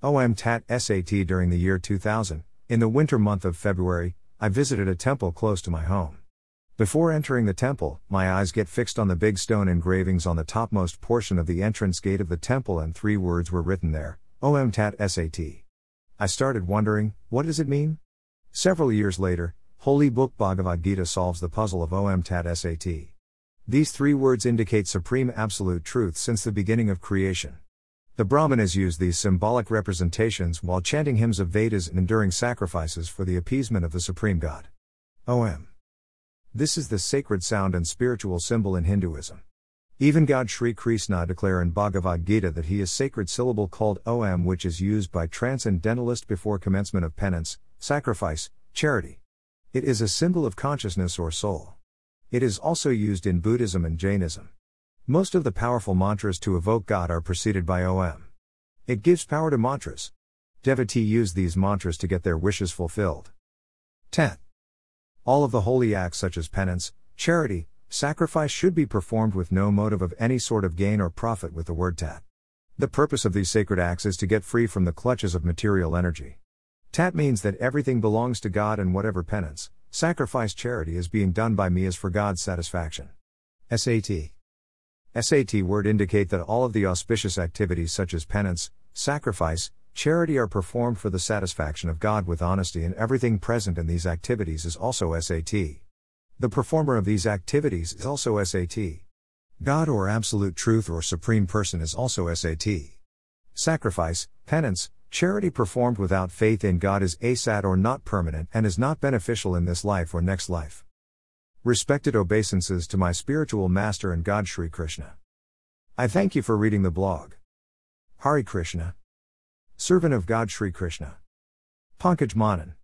OM TAT SAT during the year 2000, in the winter month of February, I visited a temple close to my home. Before entering the temple, my eyes get fixed on the big stone engravings on the topmost portion of the entrance gate of the temple, and three words were written there OM TAT SAT. I started wondering, what does it mean? Several years later, Holy Book Bhagavad Gita solves the puzzle of Om Tat Sat. These three words indicate supreme absolute truth since the beginning of creation. The Brahmanas used these symbolic representations while chanting hymns of Vedas and enduring sacrifices for the appeasement of the Supreme God. Om. This is the sacred sound and spiritual symbol in Hinduism. Even God Sri Krishna declare in Bhagavad Gita that he is sacred syllable called Om which is used by transcendentalist before commencement of penance, sacrifice, charity. It is a symbol of consciousness or soul. It is also used in Buddhism and Jainism. Most of the powerful mantras to evoke God are preceded by Om. It gives power to mantras. Devotee use these mantras to get their wishes fulfilled. 10. All of the holy acts such as penance, charity, sacrifice should be performed with no motive of any sort of gain or profit with the word tat. The purpose of these sacred acts is to get free from the clutches of material energy. Tat means that everything belongs to God and whatever penance, sacrifice, charity is being done by me is for God's satisfaction. SAT. SAT word indicate that all of the auspicious activities such as penance, sacrifice, charity are performed for the satisfaction of God with honesty and everything present in these activities is also SAT. The performer of these activities is also SAT. God or Absolute Truth or Supreme Person is also SAT. Sacrifice, penance, Charity performed without faith in God is asat or not permanent and is not beneficial in this life or next life. Respected obeisances to my spiritual master and God Sri Krishna. I thank you for reading the blog. Hari Krishna. Servant of God Sri Krishna. Pankaj Manan.